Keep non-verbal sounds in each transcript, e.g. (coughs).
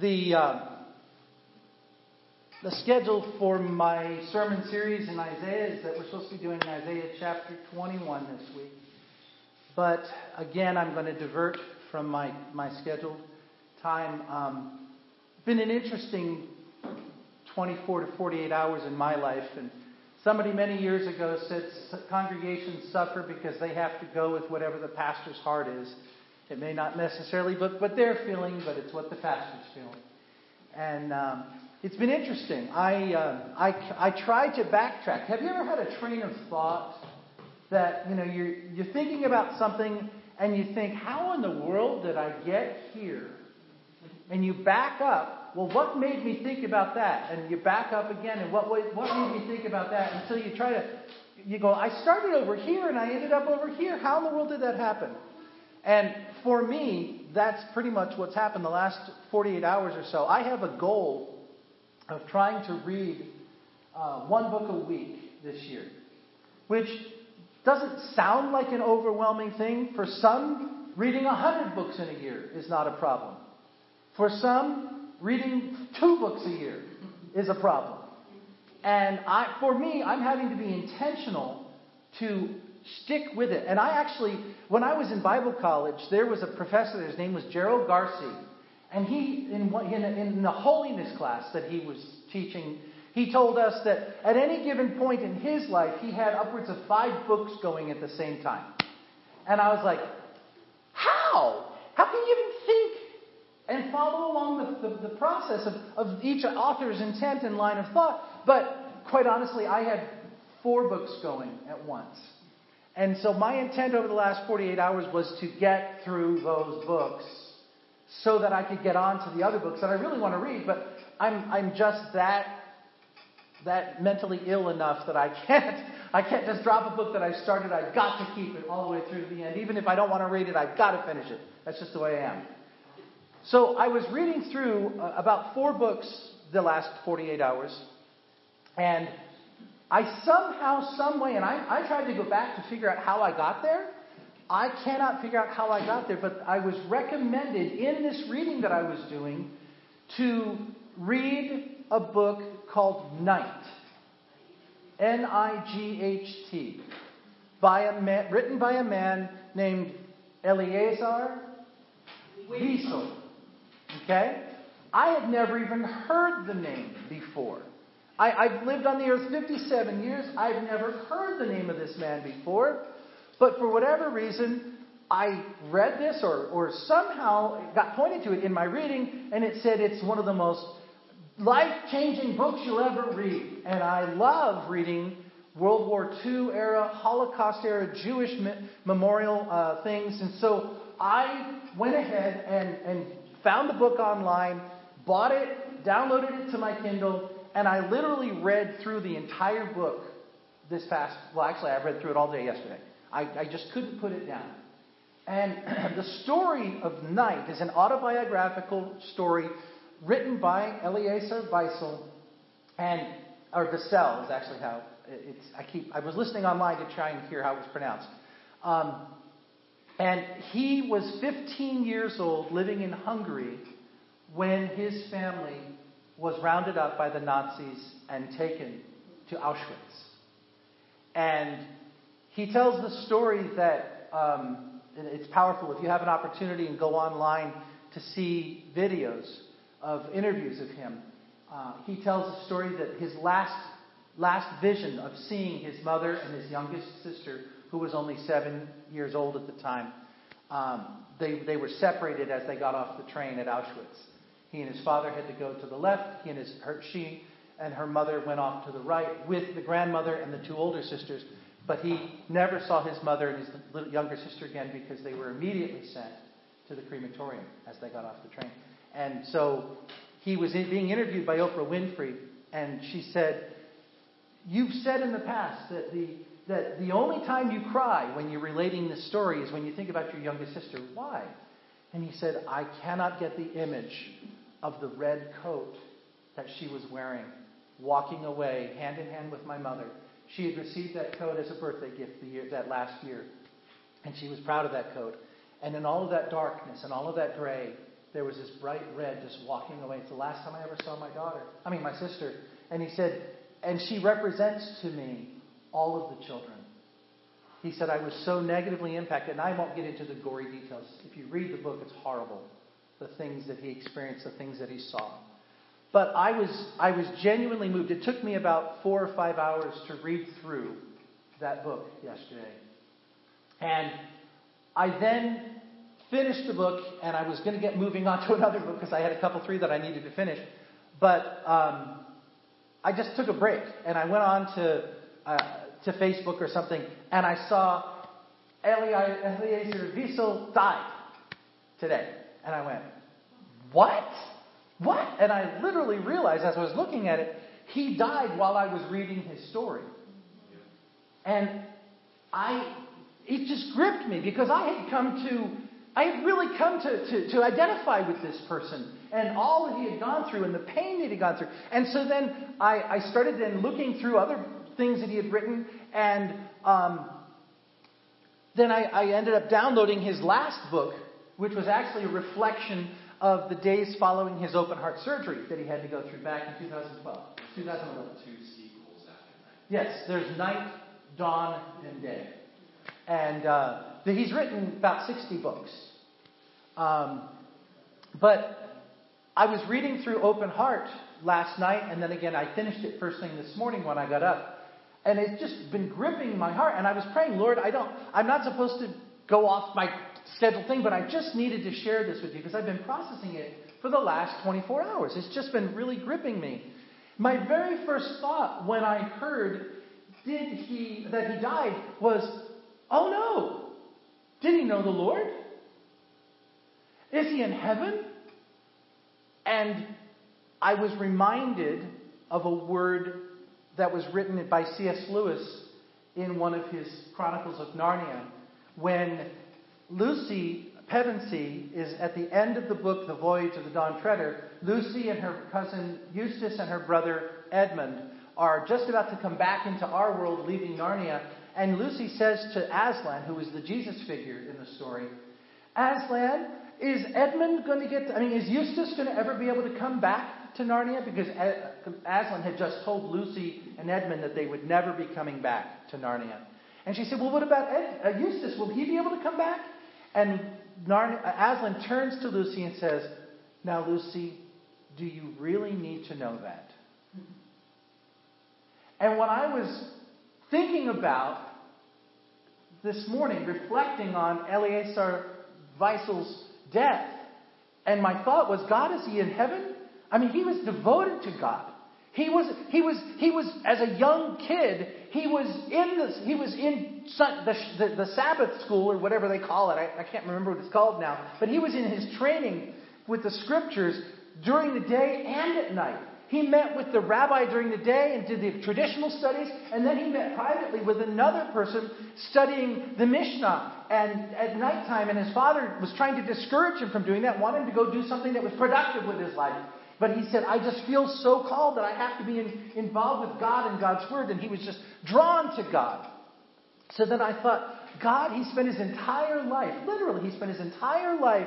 the uh, the schedule for my sermon series in Isaiah is that we're supposed to be doing Isaiah chapter 21 this week. But again, I'm going to divert from my, my scheduled time. Um, been an interesting 24 to 48 hours in my life, and somebody many years ago said congregations suffer because they have to go with whatever the pastor's heart is. It may not necessarily but what they're feeling, but it's what the pastor's feeling. And um, it's been interesting. I, uh, I, I tried to backtrack. Have you ever had a train of thought that you know you're, you're thinking about something and you think, how in the world did I get here? And you back up. Well, what made me think about that? And you back up again, and what what made me think about that? Until you try to, you go, I started over here and I ended up over here. How in the world did that happen? And for me, that's pretty much what's happened the last 48 hours or so. I have a goal of trying to read uh, one book a week this year, which doesn't sound like an overwhelming thing. For some, reading 100 books in a year is not a problem. For some, reading two books a year is a problem. And I, for me, I'm having to be intentional to stick with it. And I actually, when I was in Bible college, there was a professor, his name was Gerald Garcia. and he, in, in, in the holiness class that he was teaching, he told us that at any given point in his life, he had upwards of five books going at the same time. And I was like, how? How can you even think and follow along the, the, the process of, of each author's intent and line of thought? But quite honestly, I had four books going at once. And so my intent over the last 48 hours was to get through those books so that I could get on to the other books that I really want to read, but I'm, I'm just that that mentally ill enough that I can't (laughs) I can't just drop a book that I started. I've got to keep it all the way through to the end. Even if I don't want to read it, I've got to finish it. That's just the way I am. So I was reading through uh, about four books the last 48 hours, and I somehow, some way, and I, I tried to go back to figure out how I got there. I cannot figure out how I got there, but I was recommended in this reading that I was doing to read a book called Night. N I G H T. By a man, written by a man named Eliezer Wiesel. Okay? I had never even heard the name before. I, have lived on the earth 57 years. I've never heard the name of this man before. But for whatever reason, I read this or, or somehow got pointed to it in my reading, and it said it's one of the most life changing books you'll ever read. And I love reading World War II era, Holocaust era, Jewish me- memorial uh, things. And so I went ahead and, and found the book online, bought it, downloaded it to my Kindle, and I literally read through the entire book this past, well, actually, I read through it all day yesterday. I, I just couldn't put it down. And (clears throat) the story of Night is an autobiographical story written by Eliezer Wiesel, and or Wiesel is actually how it's. I keep. I was listening online to try and hear how it was pronounced. Um, and he was 15 years old, living in Hungary, when his family was rounded up by the Nazis and taken to Auschwitz. And he tells the story that um, it's powerful. If you have an opportunity and go online to see videos of interviews of him, uh, he tells the story that his last last vision of seeing his mother and his youngest sister, who was only seven years old at the time, um, they, they were separated as they got off the train at Auschwitz. He and his father had to go to the left. He and his, her, she and her mother went off to the right with the grandmother and the two older sisters. But he never saw his mother and his little younger sister again because they were immediately sent to the crematorium as they got off the train. And so he was being interviewed by Oprah Winfrey, and she said, You've said in the past that the, that the only time you cry when you're relating this story is when you think about your youngest sister. Why? And he said, I cannot get the image of the red coat that she was wearing, walking away hand in hand with my mother. She had received that coat as a birthday gift the year, that last year, and she was proud of that coat. And in all of that darkness and all of that gray, there was this bright red just walking away. It's the last time I ever saw my daughter. I mean, my sister. And he said, and she represents to me all of the children. He said, I was so negatively impacted, and I won't get into the gory details. If you read the book, it's horrible. The things that he experienced, the things that he saw. But I was, I was genuinely moved. It took me about four or five hours to read through that book yesterday. And I then finished the book, and I was going to get moving on to another book because I had a couple, three that I needed to finish. But um, I just took a break, and I went on to uh, to Facebook or something, and I saw Eliezer Wiesel died today, and I went, "What? What?" And I literally realized as I was looking at it, he died while I was reading his story, and I it just gripped me because I had come to I had really come to, to, to, identify with this person and all that he had gone through and the pain that he had gone through. And so then I, I started then looking through other things that he had written, and um, then I, I ended up downloading his last book, which was actually a reflection of the days following his open heart surgery that he had to go through back in 2012. 2011. Two sequels after that. Yes, there's Night, Dawn, and Day. And uh, he's written about 60 books. Um, but I was reading through Open Heart last night, and then again, I finished it first thing this morning when I got up. And it's just been gripping my heart. And I was praying, Lord, I don't, I'm not supposed to go off my scheduled thing, but I just needed to share this with you because I've been processing it for the last 24 hours. It's just been really gripping me. My very first thought when I heard did he that he died was, oh no, did he know the Lord? Is he in heaven? And I was reminded of a word that was written by C.S. Lewis in one of his Chronicles of Narnia when Lucy Pevensie is at the end of the book, The Voyage of the Dawn Treader. Lucy and her cousin Eustace and her brother Edmund are just about to come back into our world, leaving Narnia. And Lucy says to Aslan, who is the Jesus figure in the story, Aslan, is Edmund going to get, I mean, is Eustace going to ever be able to come back to Narnia? Because Aslan had just told Lucy and Edmund that they would never be coming back to Narnia. And she said, Well, what about Ed, uh, Eustace? Will he be able to come back? And Narnia, Aslan turns to Lucy and says, Now, Lucy, do you really need to know that? And when I was thinking about this morning, reflecting on Eleazar Wiesel's death, and my thought was, God, is he in heaven? I mean, he was devoted to God. He was, he was, he was, as a young kid, he was in this, he was in the, the, the Sabbath school or whatever they call it. I, I can't remember what it's called now. But he was in his training with the scriptures during the day and at night. He met with the rabbi during the day and did the traditional studies, and then he met privately with another person studying the Mishnah and at nighttime. And his father was trying to discourage him from doing that, wanted him to go do something that was productive with his life. But he said, I just feel so called that I have to be in, involved with God and God's Word. And he was just drawn to God. So then I thought, God, he spent his entire life, literally, he spent his entire life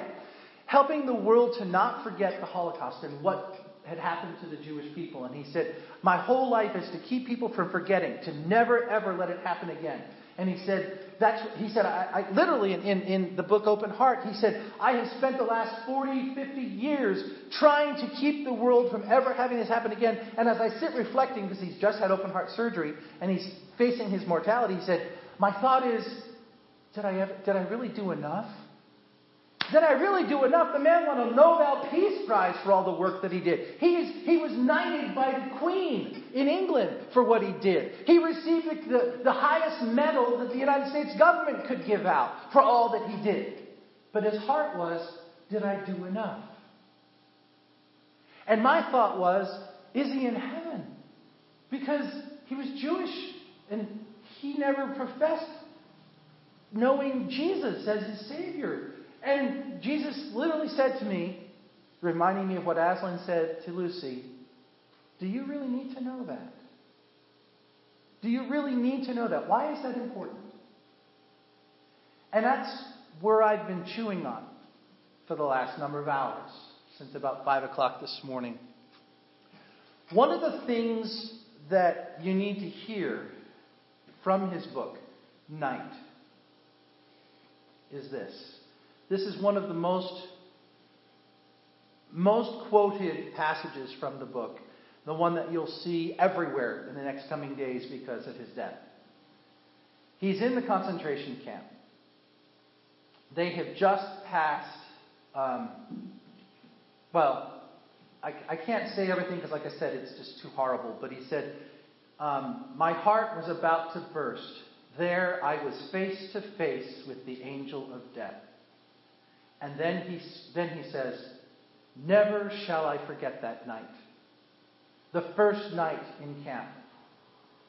helping the world to not forget the Holocaust and what had happened to the Jewish people. And he said, My whole life is to keep people from forgetting, to never, ever let it happen again. And he said, that's, he said, I, I literally in, in, in, the book Open Heart, he said, I have spent the last 40, 50 years trying to keep the world from ever having this happen again. And as I sit reflecting, because he's just had open heart surgery and he's facing his mortality, he said, My thought is, did I, ever, did I really do enough? Did I really do enough? The man won a Nobel Peace Prize for all the work that he did. He, is, he was knighted by the Queen in England for what he did. He received the, the, the highest medal that the United States government could give out for all that he did. But his heart was, did I do enough? And my thought was, is he in heaven? Because he was Jewish and he never professed knowing Jesus as his Savior. And Jesus literally said to me, reminding me of what Aslan said to Lucy, Do you really need to know that? Do you really need to know that? Why is that important? And that's where I've been chewing on for the last number of hours, since about 5 o'clock this morning. One of the things that you need to hear from his book, Night, is this. This is one of the most most quoted passages from the book, the one that you'll see everywhere in the next coming days because of his death. He's in the concentration camp. They have just passed, um, well, I, I, can't say everything because, like I said, it's just too horrible, but he said, um, My heart was about to burst. There I was face to face with the angel of death. And then he, then he says, Never shall I forget that night. The first night in camp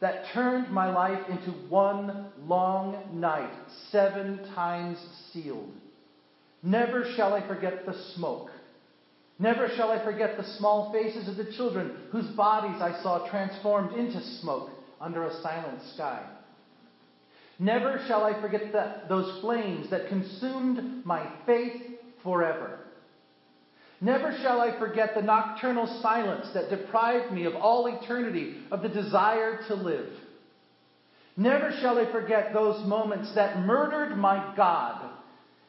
that turned my life into one long night, seven times sealed. Never shall I forget the smoke. Never shall I forget the small faces of the children whose bodies I saw transformed into smoke under a silent sky. Never shall I forget the, those flames that consumed my faith forever. Never shall I forget the nocturnal silence that deprived me of all eternity of the desire to live. Never shall I forget those moments that murdered my God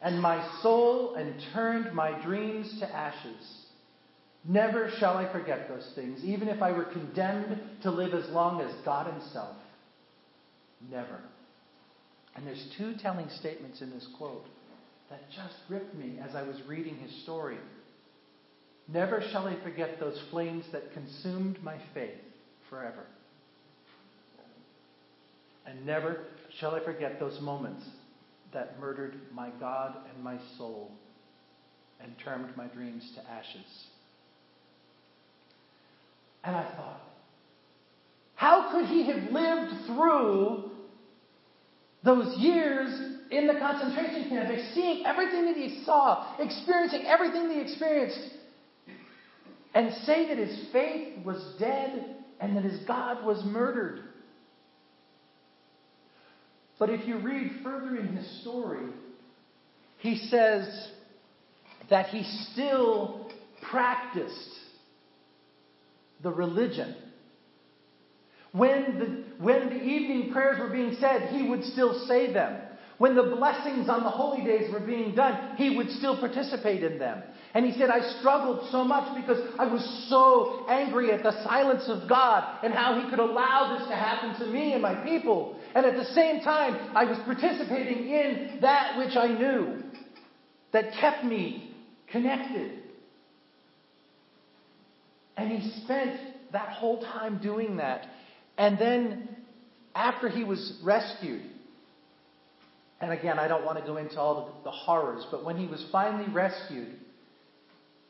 and my soul and turned my dreams to ashes. Never shall I forget those things, even if I were condemned to live as long as God Himself. Never. And there's two telling statements in this quote that just ripped me as I was reading his story. Never shall I forget those flames that consumed my faith forever. And never shall I forget those moments that murdered my God and my soul and turned my dreams to ashes. And I thought, how could he have lived through those years in the concentration camp, seeing everything that he saw, experiencing everything that he experienced, and say that his faith was dead and that his God was murdered. But if you read further in his story, he says that he still practiced the religion. When the, when the evening prayers were being said, he would still say them. When the blessings on the holy days were being done, he would still participate in them. And he said, I struggled so much because I was so angry at the silence of God and how he could allow this to happen to me and my people. And at the same time, I was participating in that which I knew that kept me connected. And he spent that whole time doing that. And then, after he was rescued, and again, I don't want to go into all the, horrors, but when he was finally rescued,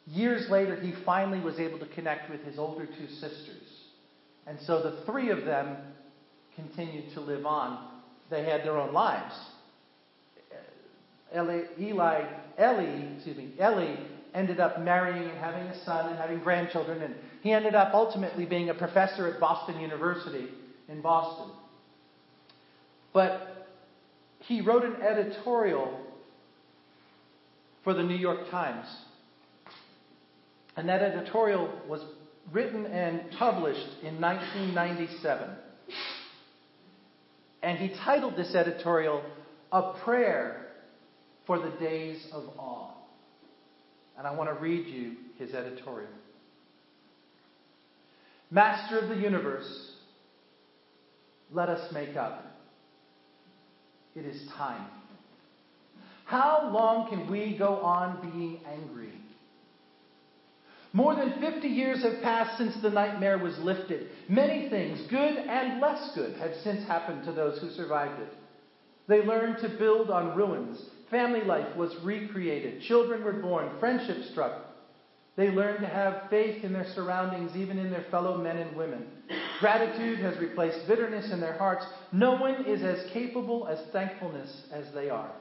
years later, he finally was able to connect with his older two sisters. And so the three of them continued to live on. They had their own lives. Eli, Eli, Ellie, excuse me, Ellie ended up marrying and having a son and having grandchildren, and he ended up ultimately being a professor at Boston University in Boston. But he wrote an editorial for the New York Times. And that editorial was written and published in 1997. And he titled this editorial, A Prayer for the Days of Awe. And I want to read you his editorial. Master of the universe, let us make up. It is time. How long can we go on being angry? More than 50 years have passed since the nightmare was lifted. Many things, good and less good, have since happened to those who survived it. They learned to build on ruins. Family life was recreated. Children were born. Friendship struck. They learn to have faith in their surroundings, even in their fellow men and women. Gratitude has replaced bitterness in their hearts. No one is as capable as thankfulness as they are.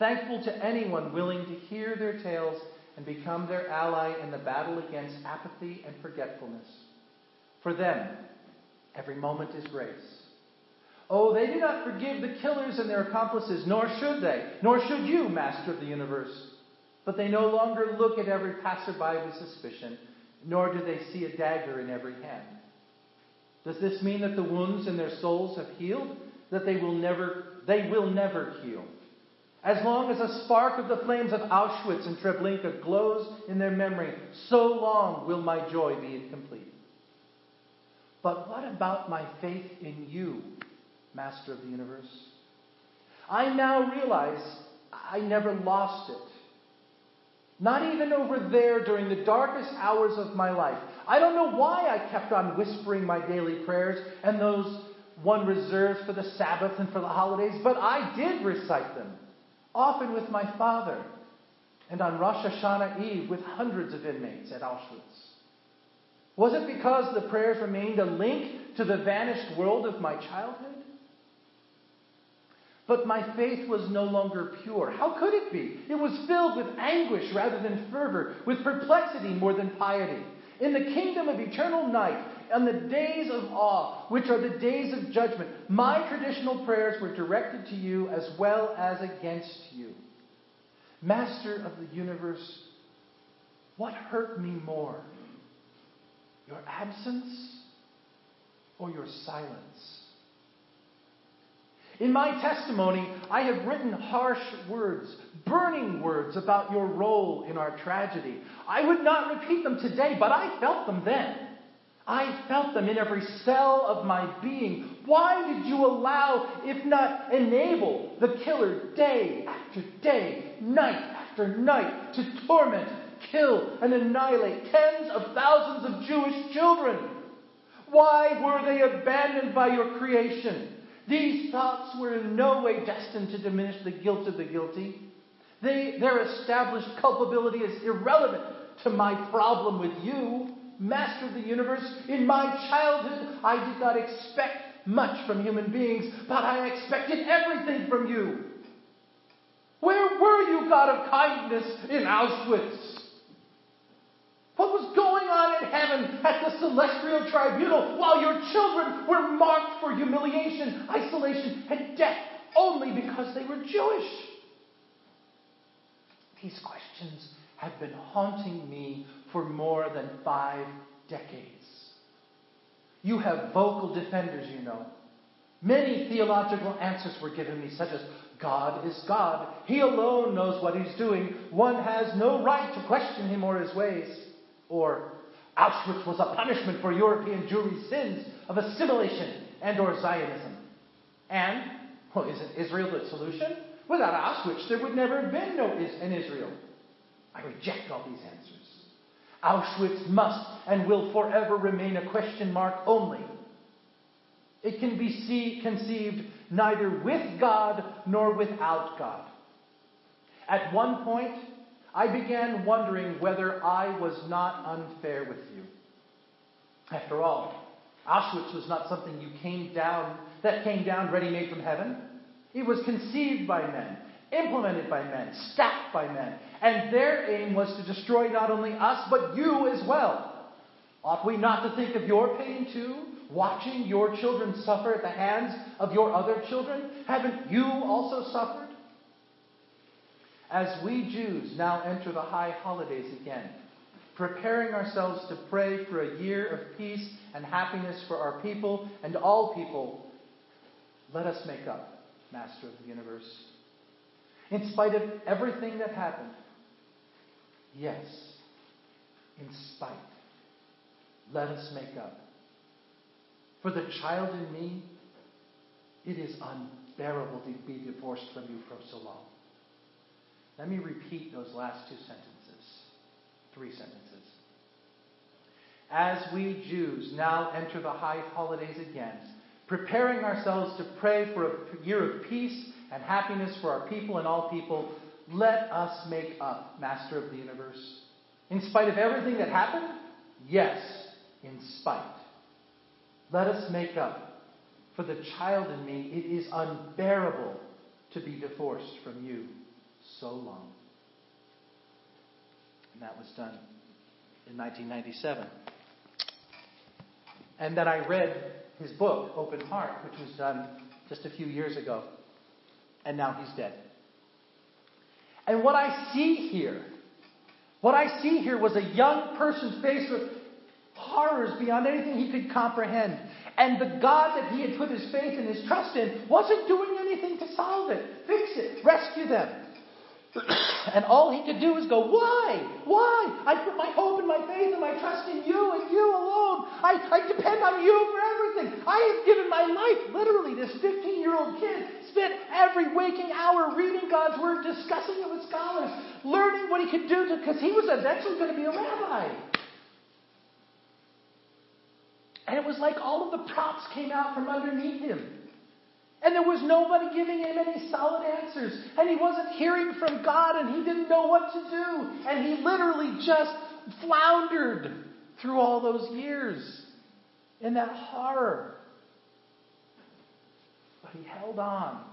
Thankful to anyone willing to hear their tales and become their ally in the battle against apathy and forgetfulness. For them, every moment is grace. Oh, they do not forgive the killers and their accomplices, nor should they, nor should you, Master of the universe. But they no longer look at every passerby with suspicion, nor do they see a dagger in every hand. Does this mean that the wounds in their souls have healed? That they will never, they will never heal. As long as a spark of the flames of Auschwitz and Treblinka glows in their memory, so long will my joy be incomplete. But what about my faith in you, Master of the universe? I now realize I never lost it. Not even over there during the darkest hours of my life. I don't know why I kept on whispering my daily prayers and those one reserved for the Sabbath and for the holidays, but I did recite them, often with my father, and on Rosh Hashanah Eve with hundreds of inmates at Auschwitz. Was it because the prayers remained a link to the vanished world of my childhood? But my faith was no longer pure. How could it be? It was filled with anguish rather than fervor, with perplexity more than piety. In the kingdom of eternal night, on the days of awe, which are the days of judgment, my traditional prayers were directed to you as well as against you. Master of the universe, what hurt me more? Your absence or your silence? In my testimony, I have written harsh words, burning words about your role in our tragedy. I would not repeat them today, but I felt them then. I felt them in every cell of my being. Why did you allow, if not enable, the killer day after day, night after night to torment, kill, and annihilate tens of thousands of Jewish children? Why were they abandoned by your creation? These thoughts were in no way destined to diminish the guilt of the guilty. They, their established culpability is irrelevant to my problem with you, Master of the universe. In my childhood, I did not expect much from human beings, but I expected everything from you. Where were you, God of kindness, in Auschwitz? What was going on in heaven at the celestial tribunal while your children were marked for humiliation, isolation, and death only because they were Jewish? These questions have been haunting me for more than five decades. You have vocal defenders, you know. Many theological answers were given me, such as God is God. He alone knows what he's doing. One has no right to question him or his ways. Or Auschwitz was a punishment for European Jewry's sins of assimilation and or Zionism. And, well, isn't Israel the solution? Without Auschwitz, there would never have been no is- an Israel. I reject all these answers. Auschwitz must and will forever remain a question mark only. It can be see, conceived neither with God nor without God. At one point, I began wondering whether I was not unfair with you. After all, Auschwitz was not something you came down that came down ready made from heaven. It was conceived by men, implemented by men, staffed by men, and their aim was to destroy not only us but you as well. Ought we not to think of your pain too? Watching your children suffer at the hands of your other children? Haven't you also suffered? As we Jews now enter the high holidays again, preparing ourselves to pray for a year of peace and happiness for our people and all people, let us make up, Master of the universe. In spite of everything that happened, yes, in spite, let us make up. For the child in me, it is unbearable to be divorced from you for so long. Let me repeat those last two sentences, three sentences. As we Jews now enter the high holidays again, preparing ourselves to pray for a year of peace and happiness for our people and all people, let us make up, Master of the universe. In spite of everything that happened? Yes, in spite. Let us make up. For the child in me, it is unbearable to be divorced from you so long. And that was done in 1997. And then I read his book, Open Heart, which was done just a few years ago. And now he's dead. And what I see here What I see here was a young person faced with horrors beyond anything he could comprehend. And the God that he had put his faith and his trust in wasn't doing anything to solve it, fix it, rescue them. (coughs) and all he could do was go, Why? Why? I put my hope and my faith and my trust in you and you alone. I, I depend on you for everything. I have given my life. Literally, this 15 year old kid spent every waking hour reading God's Word, discussing it with scholars, learning what he could do because he was eventually going to be a rabbi. And it was like all of the props came out from underneath him. And there was nobody giving him any solid answers. And he wasn't hearing from God and he didn't know what to do. And he literally just floundered through all those years in that horror. But he held on.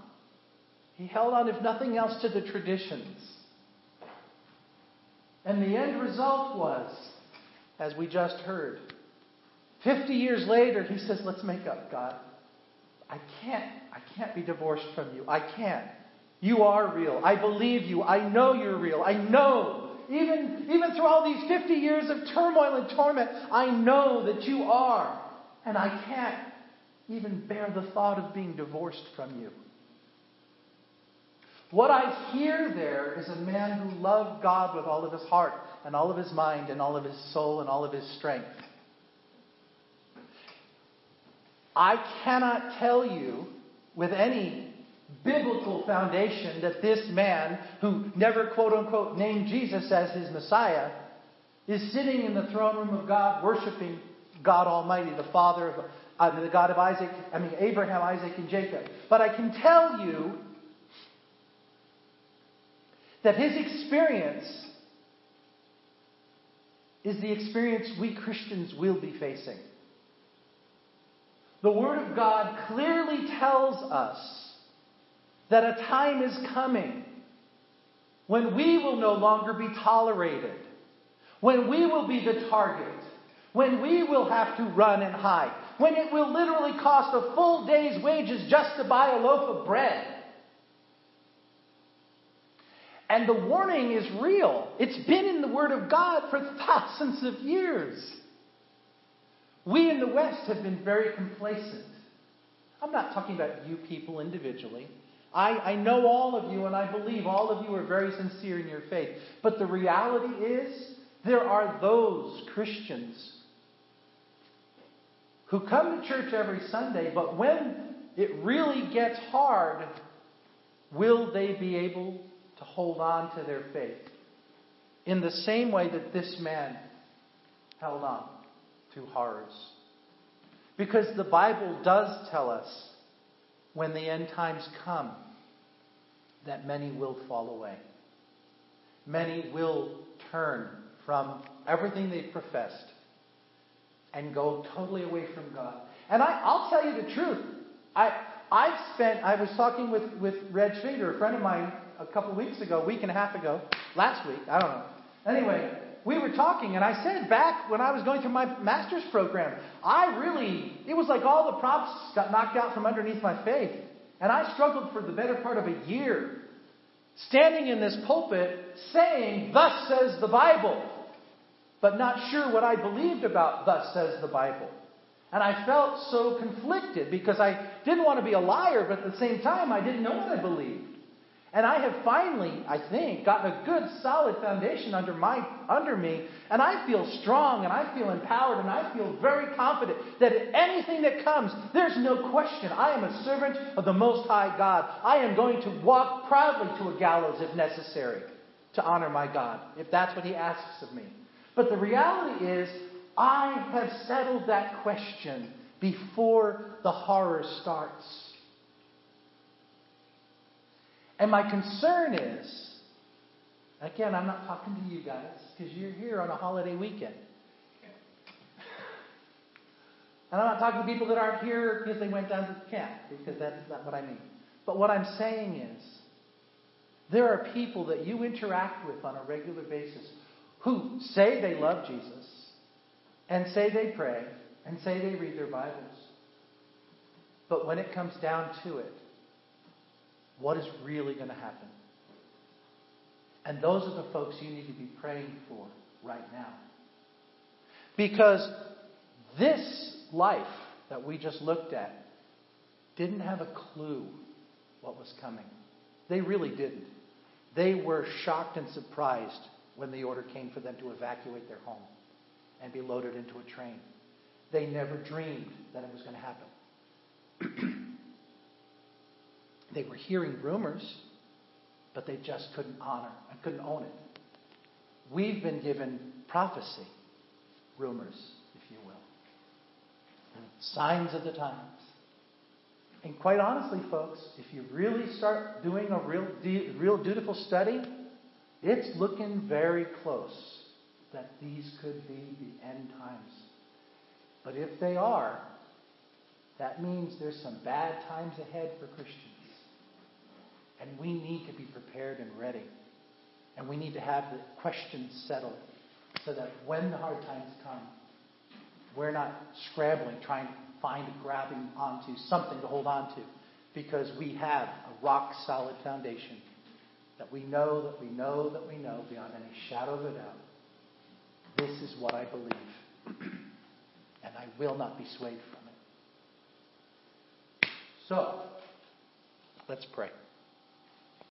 He held on, if nothing else, to the traditions. And the end result was, as we just heard, 50 years later, he says, Let's make up, God. I can't, I can't be divorced from you. I can't. You are real. I believe you. I know you're real. I know. Even, even through all these 50 years of turmoil and torment, I know that you are. And I can't even bear the thought of being divorced from you. What I hear there is a man who loved God with all of his heart and all of his mind and all of his soul and all of his strength. I cannot tell you with any biblical foundation that this man, who never quote unquote named Jesus as his Messiah, is sitting in the throne room of God worshiping God Almighty, the Father of uh, the God of Isaac, I mean Abraham, Isaac, and Jacob. But I can tell you that his experience is the experience we Christians will be facing. The Word of God clearly tells us that a time is coming when we will no longer be tolerated, when we will be the target, when we will have to run and hide, when it will literally cost a full day's wages just to buy a loaf of bread. And the warning is real. It's been in the Word of God for thousands of years. We in the West have been very complacent. I'm not talking about you people individually. I, I know all of you, and I believe all of you are very sincere in your faith. But the reality is, there are those Christians who come to church every Sunday, but when it really gets hard, will they be able to hold on to their faith? In the same way that this man held on to horrors. Because the Bible does tell us when the end times come that many will fall away. Many will turn from everything they've professed and go totally away from God. And I, will tell you the truth. I, I've spent, I was talking with, with Reg Finger, a friend of mine, a couple weeks ago, week and a half ago, last week, I don't know. Anyway, we were talking, and I said back when I was going through my master's program, I really, it was like all the props got knocked out from underneath my faith. And I struggled for the better part of a year, standing in this pulpit saying, Thus says the Bible, but not sure what I believed about, Thus says the Bible. And I felt so conflicted because I didn't want to be a liar, but at the same time, I didn't know what I believed. And I have finally, I think, gotten a good solid foundation under my under me, and I feel strong and I feel empowered and I feel very confident that anything that comes, there's no question. I am a servant of the Most High God. I am going to walk proudly to a gallows if necessary to honor my God, if that's what He asks of me. But the reality is, I have settled that question before the horror starts. And my concern is, again, I'm not talking to you guys because you're here on a holiday weekend. And I'm not talking to people that aren't here because they went down to camp, because that's not what I mean. But what I'm saying is, there are people that you interact with on a regular basis who say they love Jesus, and say they pray, and say they read their Bibles. But when it comes down to it, what is really going to happen. And those are the folks you need to be praying for right now. Because this life that we just looked at didn't have a clue what was coming. They really didn't. They were shocked and surprised when the order came for them to evacuate their home and be loaded into a train. They never dreamed that it was going to happen. (clears throat) they were hearing rumors, but they just couldn't honor and couldn't own it. We've been given prophecy, rumors, if you will, signs of the times. And quite honestly, folks, if you really start doing a real, real dutiful study, it's looking very close that these could be the end times. But if they are, that means there's some bad times ahead for Christians. And we need to be prepared and ready. And we need to have the questions settled so that when the hard times come, we're not scrambling trying to find grabbing onto something to hold on to because we have a rock solid foundation that we know that we know that we know beyond any shadow of a doubt. This is what I believe, and I will not be swayed from it. So, let's pray.